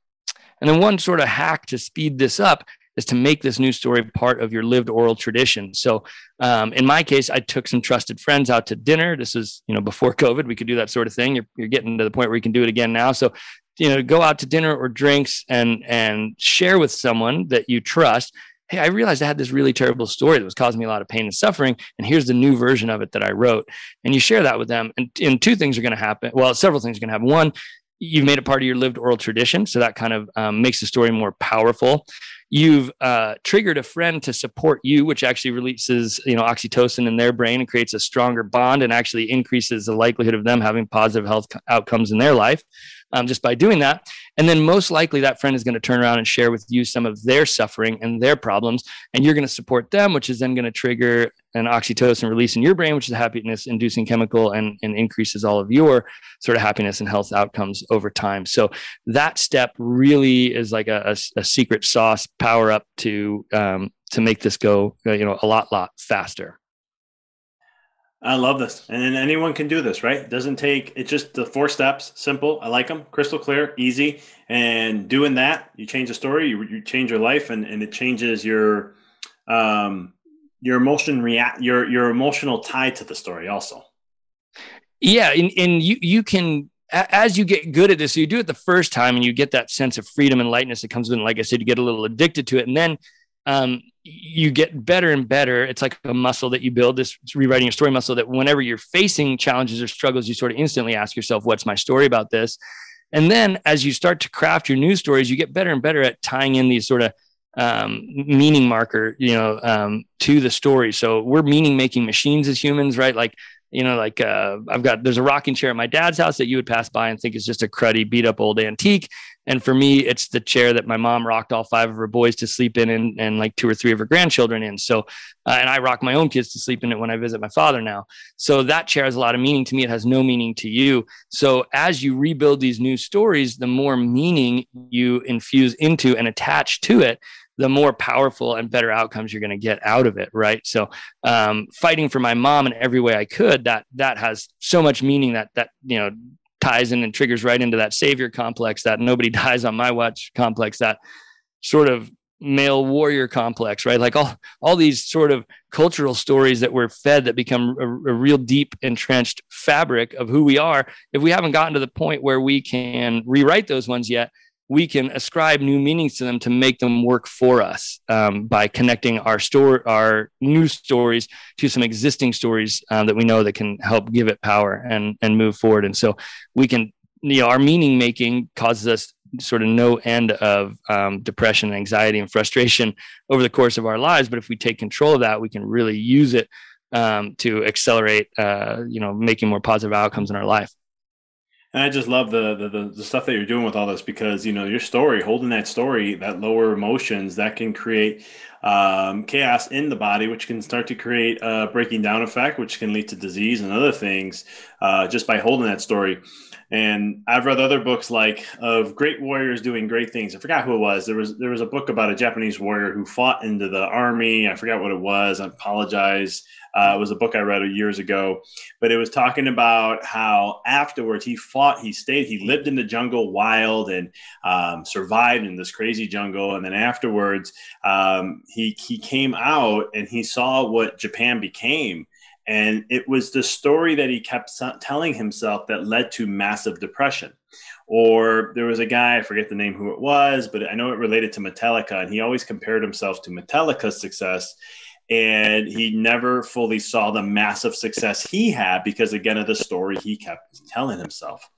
And then one sort of hack to speed this up is to make this new story part of your lived oral tradition. So, um, in my case, I took some trusted friends out to dinner. This is, you know, before COVID, we could do that sort of thing. You're, you're getting to the point where you can do it again now. So, you know, go out to dinner or drinks and and share with someone that you trust hey, I realized I had this really terrible story that was causing me a lot of pain and suffering. And here's the new version of it that I wrote. And you share that with them. And, and two things are going to happen. Well, several things are going to happen. One, you've made it part of your lived oral tradition. So that kind of um, makes the story more powerful. You've uh, triggered a friend to support you, which actually releases, you know, oxytocin in their brain and creates a stronger bond and actually increases the likelihood of them having positive health outcomes in their life um, just by doing that. And then most likely that friend is going to turn around and share with you some of their suffering and their problems. And you're going to support them, which is then going to trigger an oxytocin release in your brain, which is a happiness inducing chemical and, and increases all of your sort of happiness and health outcomes over time. So that step really is like a, a, a secret sauce power up to, um, to make this go, uh, you know, a lot, lot faster. I love this. And anyone can do this, right? Doesn't take, it's just the four steps, simple. I like them, crystal clear, easy. And doing that, you change the story, you, you change your life, and, and it changes your, um, your emotion react, your, your emotional tie to the story also. Yeah. And, and you, you can, as you get good at this, you do it the first time and you get that sense of freedom and lightness that comes with it. Like I said, you get a little addicted to it. And then um, you get better and better. It's like a muscle that you build, this rewriting your story muscle that whenever you're facing challenges or struggles, you sort of instantly ask yourself, what's my story about this? And then as you start to craft your news stories, you get better and better at tying in these sort of um, meaning marker, you know, um, to the story. So we're meaning making machines as humans, right? Like, you know, like uh, I've got there's a rocking chair at my dad's house that you would pass by and think is just a cruddy, beat up old antique. And for me, it's the chair that my mom rocked all five of her boys to sleep in and, and like two or three of her grandchildren in. So, uh, and I rock my own kids to sleep in it when I visit my father now. So that chair has a lot of meaning to me. It has no meaning to you. So as you rebuild these new stories, the more meaning you infuse into and attach to it, the more powerful and better outcomes you're going to get out of it right so um, fighting for my mom in every way i could that that has so much meaning that that you know ties in and triggers right into that savior complex, that nobody dies on my watch complex, that sort of male warrior complex, right? Like all all these sort of cultural stories that we're fed that become a, a, real deep entrenched fabric of who we are. If we haven't gotten to the point where we can rewrite those ones yet, we can ascribe new meanings to them to make them work for us um, by connecting our story, our new stories to some existing stories um, that we know that can help give it power and and move forward. And so we can, you know, our meaning making causes us sort of no end of um, depression, anxiety, and frustration over the course of our lives. But if we take control of that, we can really use it um, to accelerate, uh, you know, making more positive outcomes in our life. And I just love the, the, the stuff that you're doing with all this because you know your story, holding that story, that lower emotions, that can create um, chaos in the body, which can start to create a breaking down effect, which can lead to disease and other things uh, just by holding that story. And I've read other books like of great warriors doing great things. I forgot who it was. There was there was a book about a Japanese warrior who fought into the army. I forgot what it was. I apologize. Uh, it was a book I read years ago, but it was talking about how afterwards he fought, he stayed, he lived in the jungle wild and um, survived in this crazy jungle. And then afterwards, um, he, he came out and he saw what Japan became. And it was the story that he kept telling himself that led to massive depression. Or there was a guy, I forget the name who it was, but I know it related to Metallica. And he always compared himself to Metallica's success and he never fully saw the massive success he had because again of the story he kept telling himself.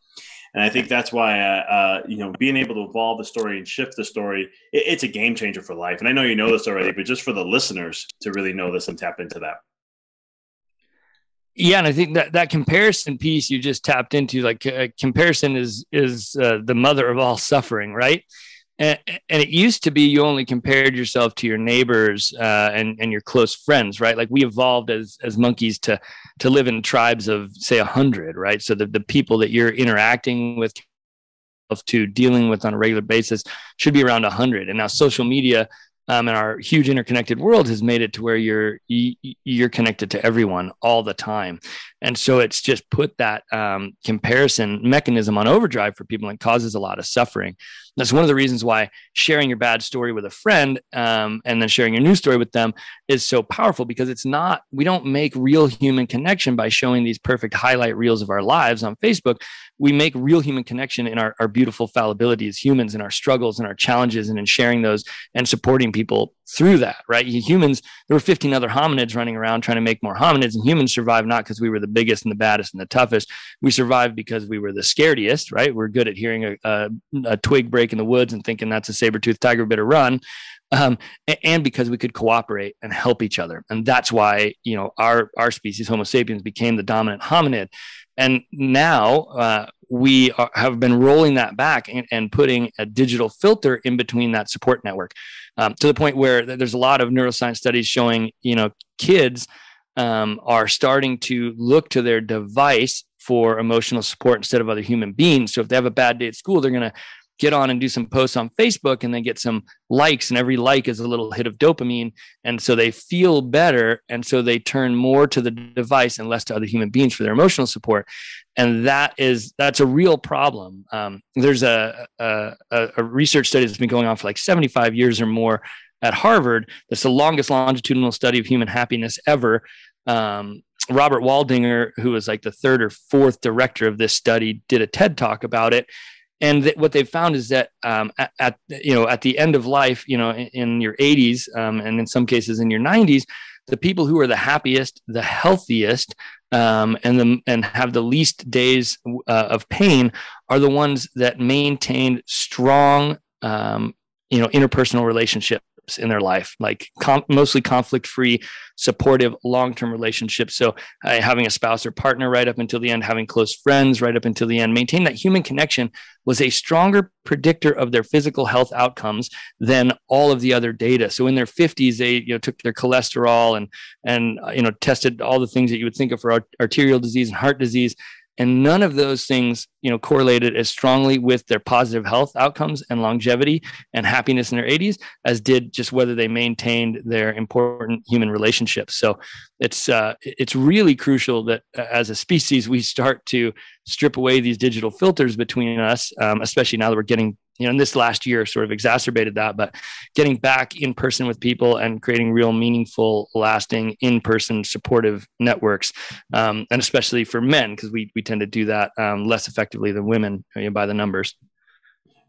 And i think that's why uh, uh, you know being able to evolve the story and shift the story it, it's a game changer for life. And i know you know this already but just for the listeners to really know this and tap into that. Yeah and i think that that comparison piece you just tapped into like uh, comparison is is uh, the mother of all suffering right and, and, it used to be you only compared yourself to your neighbors uh, and and your close friends right? Like we evolved as as monkeys to to live in tribes of say a hundred right? So the, the people that you're interacting with to dealing with on a regular basis should be around 100 and now social media um, and our huge interconnected world has made it to where you're you're connected to everyone all the time and so it's just put that um, comparison mechanism on overdrive for people and causes a lot of suffering that's one of the reasons why sharing your bad story with a friend um, and then sharing your news story with them is so powerful because it's not we don't make real human connection by showing these perfect highlight reels of our lives on facebook we make real human connection in our, our beautiful fallibility as humans and our struggles and our challenges and in sharing those and supporting people through that, right? Humans, there were 15 other hominids running around trying to make more hominids, and humans survived not because we were the biggest and the baddest and the toughest. We survived because we were the scariest, right? We're good at hearing a, a, a twig break in the woods and thinking that's a saber-toothed tiger better run. Um, and because we could cooperate and help each other, and that's why you know our our species, Homo sapiens, became the dominant hominid. And now uh, we are, have been rolling that back and, and, putting a digital filter in between that support network um, to the point where there's a lot of neuroscience studies showing, you know, kids um, are starting to look to their device for emotional support instead of other human beings. So if they have a bad day at school, they're going to get on and do some posts on Facebook and then get some likes, and every like is a little hit of dopamine. And so they feel better. And so they turn more to the device and less to other human beings for their emotional support. And that is, that's a real problem. Um, there's a, a, a research study that's been going on for like 75 years or more at Harvard. That's the longest longitudinal study of human happiness ever. Um, Robert Waldinger, who was like the third or fourth director of this study, did a TED talk about it. And th- what they've found is that um, at, at, you know at the end of life you know in, in your 80s um, and in some cases in your 90s the people who are the happiest the healthiest um, and the and have the least days uh, of pain are the ones that maintained strong um, you know interpersonal relationships in their life, like com- mostly conflict free, supportive, long term relationships. So, uh, having a spouse or partner right up until the end, having close friends right up until the end, maintain that human connection was a stronger predictor of their physical health outcomes than all of the other data. So, in their 50s, they you know took their cholesterol and and uh, you know tested all the things that you would think of for arterial disease and heart disease and none of those things you know correlated as strongly with their positive health outcomes and longevity and happiness in their 80s as did just whether they maintained their important human relationships so it's uh, it's really crucial that uh, as a species we start to strip away these digital filters between us um, especially now that we're getting you know, in this last year sort of exacerbated that, but getting back in person with people and creating real meaningful, lasting in person supportive networks. Um, and especially for men, because we, we tend to do that um, less effectively than women you know, by the numbers.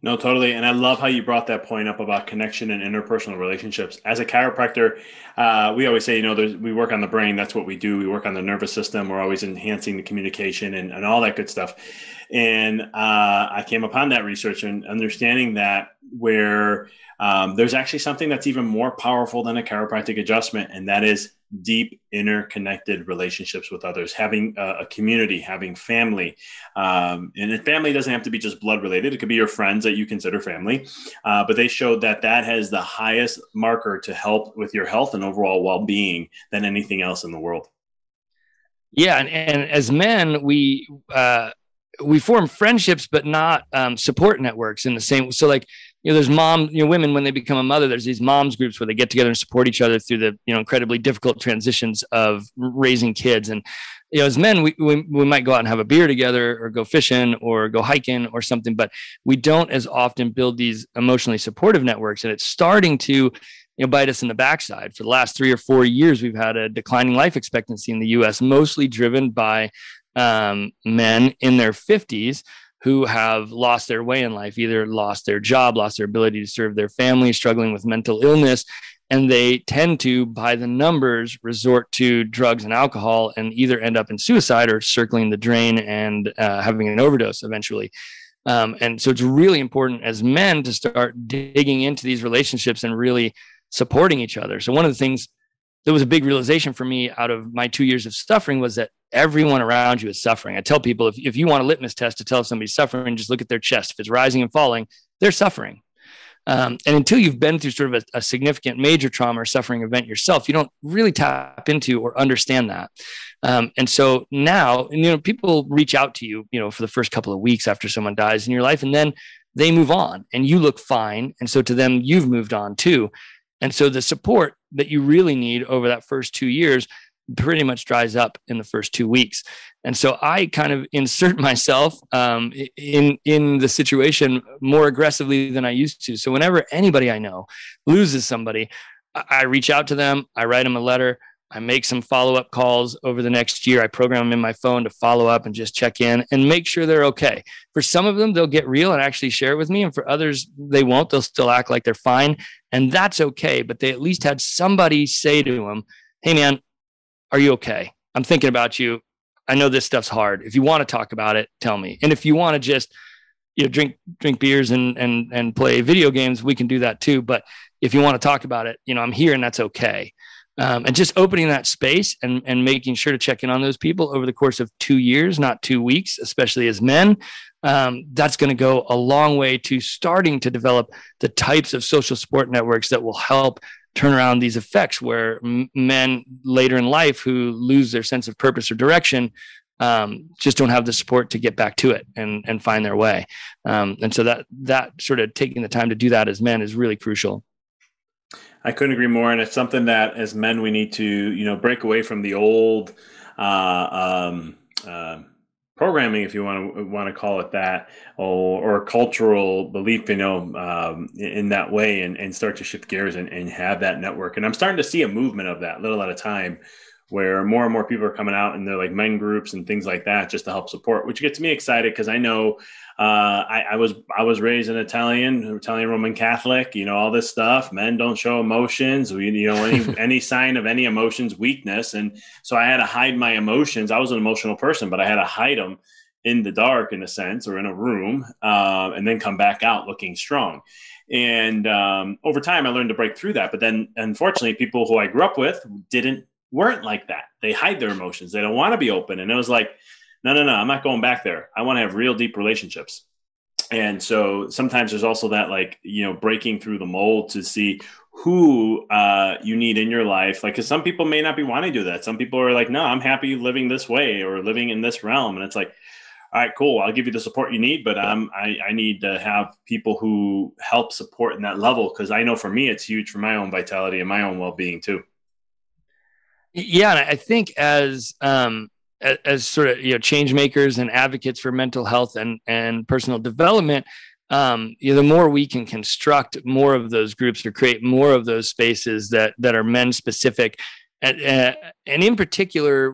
No, totally. And I love how you brought that point up about connection and interpersonal relationships. As a chiropractor, uh, we always say, you know, we work on the brain. That's what we do. We work on the nervous system. We're always enhancing the communication and, and all that good stuff. And uh, I came upon that research and understanding that where um, there's actually something that's even more powerful than a chiropractic adjustment, and that is deep interconnected relationships with others, having a, a community, having family. Um, and family doesn't have to be just blood related, it could be your friends that you consider family. Uh, but they showed that that has the highest marker to help with your health and overall well being than anything else in the world. Yeah, and, and as men, we uh, we form friendships, but not um, support networks in the same. So, like you know, there's mom, you know, women when they become a mother, there's these moms groups where they get together and support each other through the, you know, incredibly difficult transitions of raising kids. And, you know, as men, we, we, we might go out and have a beer together or go fishing or go hiking or something, but we don't as often build these emotionally supportive networks. And it's starting to, you know, bite us in the backside. For the last three or four years, we've had a declining life expectancy in the U.S., mostly driven by um, men in their 50s who have lost their way in life, either lost their job, lost their ability to serve their family, struggling with mental illness. And they tend to, by the numbers, resort to drugs and alcohol and either end up in suicide or circling the drain and uh, having an overdose eventually. Um, and so it's really important as men to start digging into these relationships and really supporting each other. So, one of the things there was a big realization for me out of my two years of suffering was that everyone around you is suffering. I tell people if, if you want a litmus test to tell if somebody's suffering, just look at their chest. If it's rising and falling, they're suffering. Um, and until you've been through sort of a, a, significant major trauma or suffering event yourself, you don't really tap into or understand that. Um, and so now, you know, people reach out to you, you know, for the first couple of weeks after someone dies in your life, and then they move on and you look fine. And so to them, you've moved on too. And so the support that you really need over that first two years pretty much dries up in the first two weeks. And so I kind of insert myself um, in in the situation more aggressively than I used to. So whenever anybody I know loses somebody, I reach out to them, I write them a letter, I make some follow up calls over the next year. I program them in my phone to follow up and just check in and make sure they're okay. For some of them, they'll get real and actually share with me. And for others, they won't. They'll still act like they're fine. And that's okay. But they at least had somebody say to them, Hey, man, are you okay? I'm thinking about you. I know this stuff's hard. If you want to talk about it, tell me. And if you want to just, you know, drink drink beers and and and play video games, we can do that too. But if you want to talk about it, you know, I'm here and that's okay um, and just opening that space and, and making sure to check in on those people over the course of two years, not two weeks, especially as men. Um, that's going to go a long way to starting to develop the types of social support networks that will help turn around these effects where m- men later in life who lose their sense of purpose or direction um, just don't have the support to get back to it and and find their way. Um, and so that that sort of taking the time to do that as men is really crucial. I couldn't agree more, and it's something that as men we need to you know break away from the old uh, um, uh, programming, if you want to want to call it that, or, or cultural belief, you know, um, in that way, and, and start to shift gears and, and have that network. And I'm starting to see a movement of that, little at a time where more and more people are coming out and they're like men groups and things like that just to help support, which gets me excited because I know uh, I, I, was I was raised an Italian, Italian Roman Catholic. You know all this stuff. Men don't show emotions. We, you know any any sign of any emotions, weakness, and so I had to hide my emotions. I was an emotional person, but I had to hide them in the dark, in a sense, or in a room, uh, and then come back out looking strong. And um, over time, I learned to break through that. But then, unfortunately, people who I grew up with didn't weren't like that. They hide their emotions. They don't want to be open. And it was like, no, no, no, I'm not going back there. I want to have real deep relationships. And so sometimes there's also that like, you know, breaking through the mold to see who uh, you need in your life. Like, cause some people may not be wanting to do that. Some people are like, no, I'm happy living this way or living in this realm. And it's like, all right, cool. I'll give you the support you need, but um, I, I need to have people who help support in that level. Cause I know for me, it's huge for my own vitality and my own well-being too. Yeah, and I think as um, as, as sort of you know change makers and advocates for mental health and and personal development, um, you know, the more we can construct more of those groups or create more of those spaces that that are men specific, and uh, and in particular,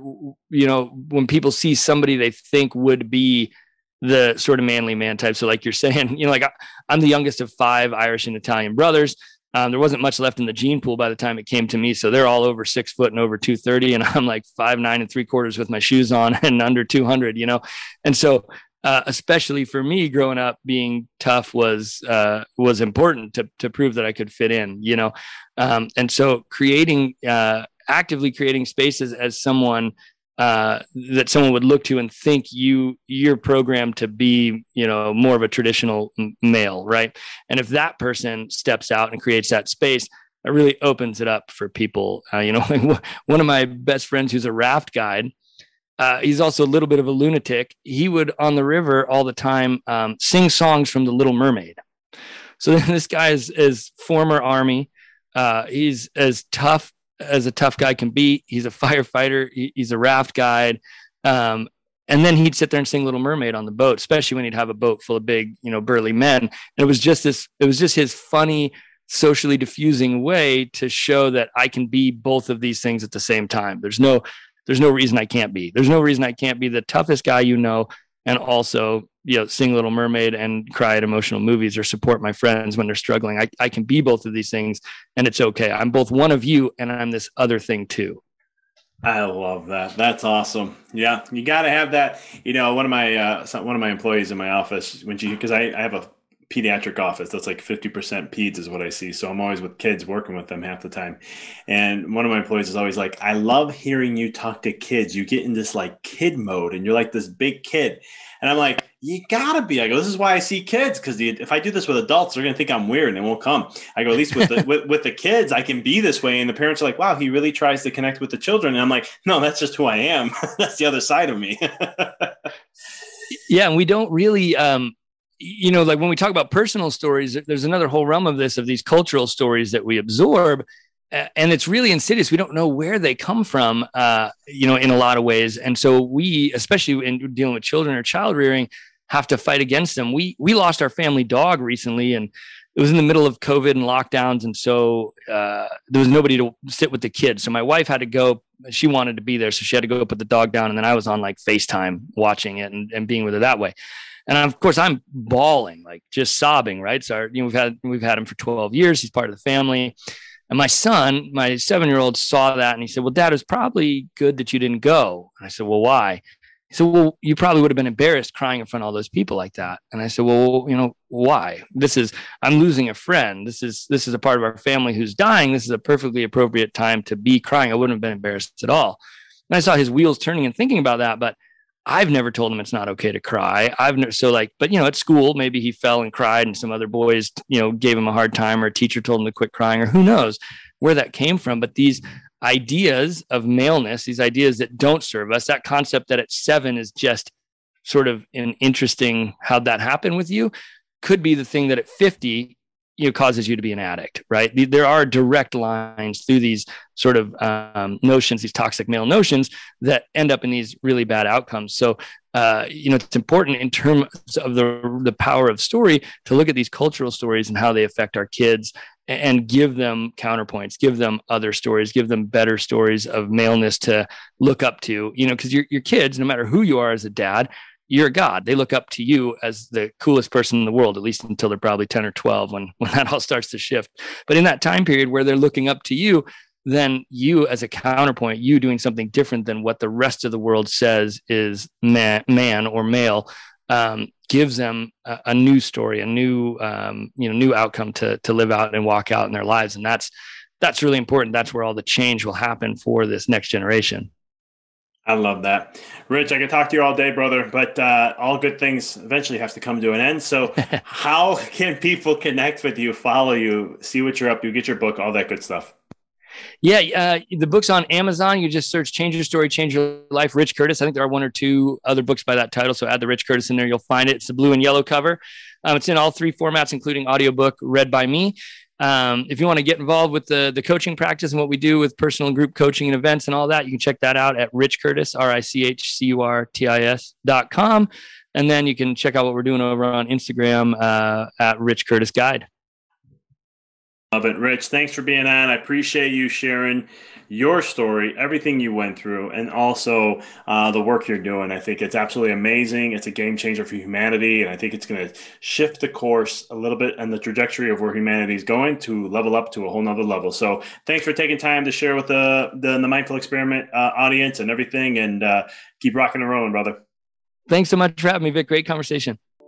you know, when people see somebody they think would be the sort of manly man type. So, like you're saying, you know, like I'm the youngest of five Irish and Italian brothers. Um, there wasn't much left in the gene pool by the time it came to me. So they're all over six foot and over 230. And I'm like five, nine and three quarters with my shoes on and under 200, you know? And so, uh, especially for me growing up, being tough was, uh, was important to, to prove that I could fit in, you know? Um, and so creating, uh, actively creating spaces as someone uh, that someone would look to and think you you're programmed to be you know more of a traditional male right? And if that person steps out and creates that space it really opens it up for people. Uh, you know one of my best friends who's a raft guide uh, he's also a little bit of a lunatic. He would on the river all the time um, sing songs from the little mermaid. So this guy is, is former army. Uh, he's as tough as a tough guy can be. He's a firefighter. He, he's a raft guide. Um, and then he'd sit there and sing Little Mermaid on the boat, especially when he'd have a boat full of big, you know, burly men. And it was just this, it was just his funny, socially diffusing way to show that I can be both of these things at the same time. There's no, there's no reason I can't be. There's no reason I can't be the toughest guy you know and also you know sing little mermaid and cry at emotional movies or support my friends when they're struggling I, I can be both of these things and it's okay i'm both one of you and i'm this other thing too I love that. That's awesome. Yeah, you got to have that. You know, one of my uh, one of my employees in my office when she because I, I have a pediatric office. That's like 50% peds is what I see. So I'm always with kids working with them half the time. And one of my employees is always like, I love hearing you talk to kids. You get in this like kid mode and you're like this big kid. And I'm like, you gotta be. I go, this is why I see kids because if I do this with adults, they're gonna think I'm weird and they won't come. I go, at least with the with, with the kids, I can be this way. And the parents are like, wow, he really tries to connect with the children. And I'm like, no, that's just who I am. that's the other side of me. yeah, and we don't really um you know, like when we talk about personal stories, there's another whole realm of this of these cultural stories that we absorb and it's really insidious. We don't know where they come from, uh, you know, in a lot of ways. And so we, especially in dealing with children or child rearing, have to fight against them. We we lost our family dog recently, and it was in the middle of COVID and lockdowns, and so uh, there was nobody to sit with the kids. So my wife had to go. She wanted to be there, so she had to go put the dog down, and then I was on like Facetime watching it and, and being with her that way. And of course, I'm bawling, like just sobbing. Right? So you know, we've had we've had him for 12 years. He's part of the family and my son, my seven year old, saw that and he said, Well, dad, it's probably good that you didn't go. And I said, Well, why? He said, Well, you probably would have been embarrassed crying in front of all those people like that. And I said, Well, you know, why? This is, I'm losing a friend. This is, this is a part of our family who's dying. This is a perfectly appropriate time to be crying. I wouldn't have been embarrassed at all. And I saw his wheels turning and thinking about that. But I've never told him it's not okay to cry. I've never, so like, but you know, at school, maybe he fell and cried and some other boys, you know, gave him a hard time or a teacher told him to quit crying or who knows where that came from. But these ideas of maleness, these ideas that don't serve us, that concept that at seven is just sort of an interesting how that happened with you could be the thing that at 50 you know causes you to be an addict right? There are direct lines through these sort of um, notions these toxic male notions that end up in these really bad outcomes. So uh, you know it's important in terms of the the power of story to look at these cultural stories and how they affect our kids and give them counterpoints give them other stories give them better stories of maleness to look up to you know because your, your kids no matter who you are as a dad you're God. They look up to you as the coolest person in the world, at least until they're probably 10 or 12 when, when that all starts to shift. But in that time period where they're looking up to you, then you as a counterpoint, you doing something different than what the rest of the world says is man, man or male, um, gives them a, a, new story, a new, um, you know, new outcome to, to live out and walk out in their lives. And that's, that's really important. That's where all the change will happen for this next generation. I love that. Rich, I could talk to you all day, brother, but uh, all good things eventually have to come to an end. So, how can people connect with you, follow you, see what you're up to, get your book, all that good stuff? Yeah, uh, the book's on Amazon. You just search Change Your Story, Change Your Life, Rich Curtis. I think there are one or two other books by that title. So add the Rich Curtis in there. You'll find it. It's the blue and yellow cover. Um, it's in all three formats, including audiobook read by me. Um, if you want to get involved with the, the coaching practice and what we do with personal group coaching and events and all that, you can check that out at Rich Curtis, R I C H C U R T I S dot com. And then you can check out what we're doing over on Instagram uh, at Rich Curtis Guide. Love it. Rich, thanks for being on. I appreciate you sharing your story, everything you went through, and also uh, the work you're doing. I think it's absolutely amazing. It's a game changer for humanity, and I think it's going to shift the course a little bit and the trajectory of where humanity is going to level up to a whole nother level. So, thanks for taking time to share with the the, the Mindful Experiment uh, audience and everything, and uh, keep rocking and rolling, brother. Thanks so much for having me, Vic. Great conversation.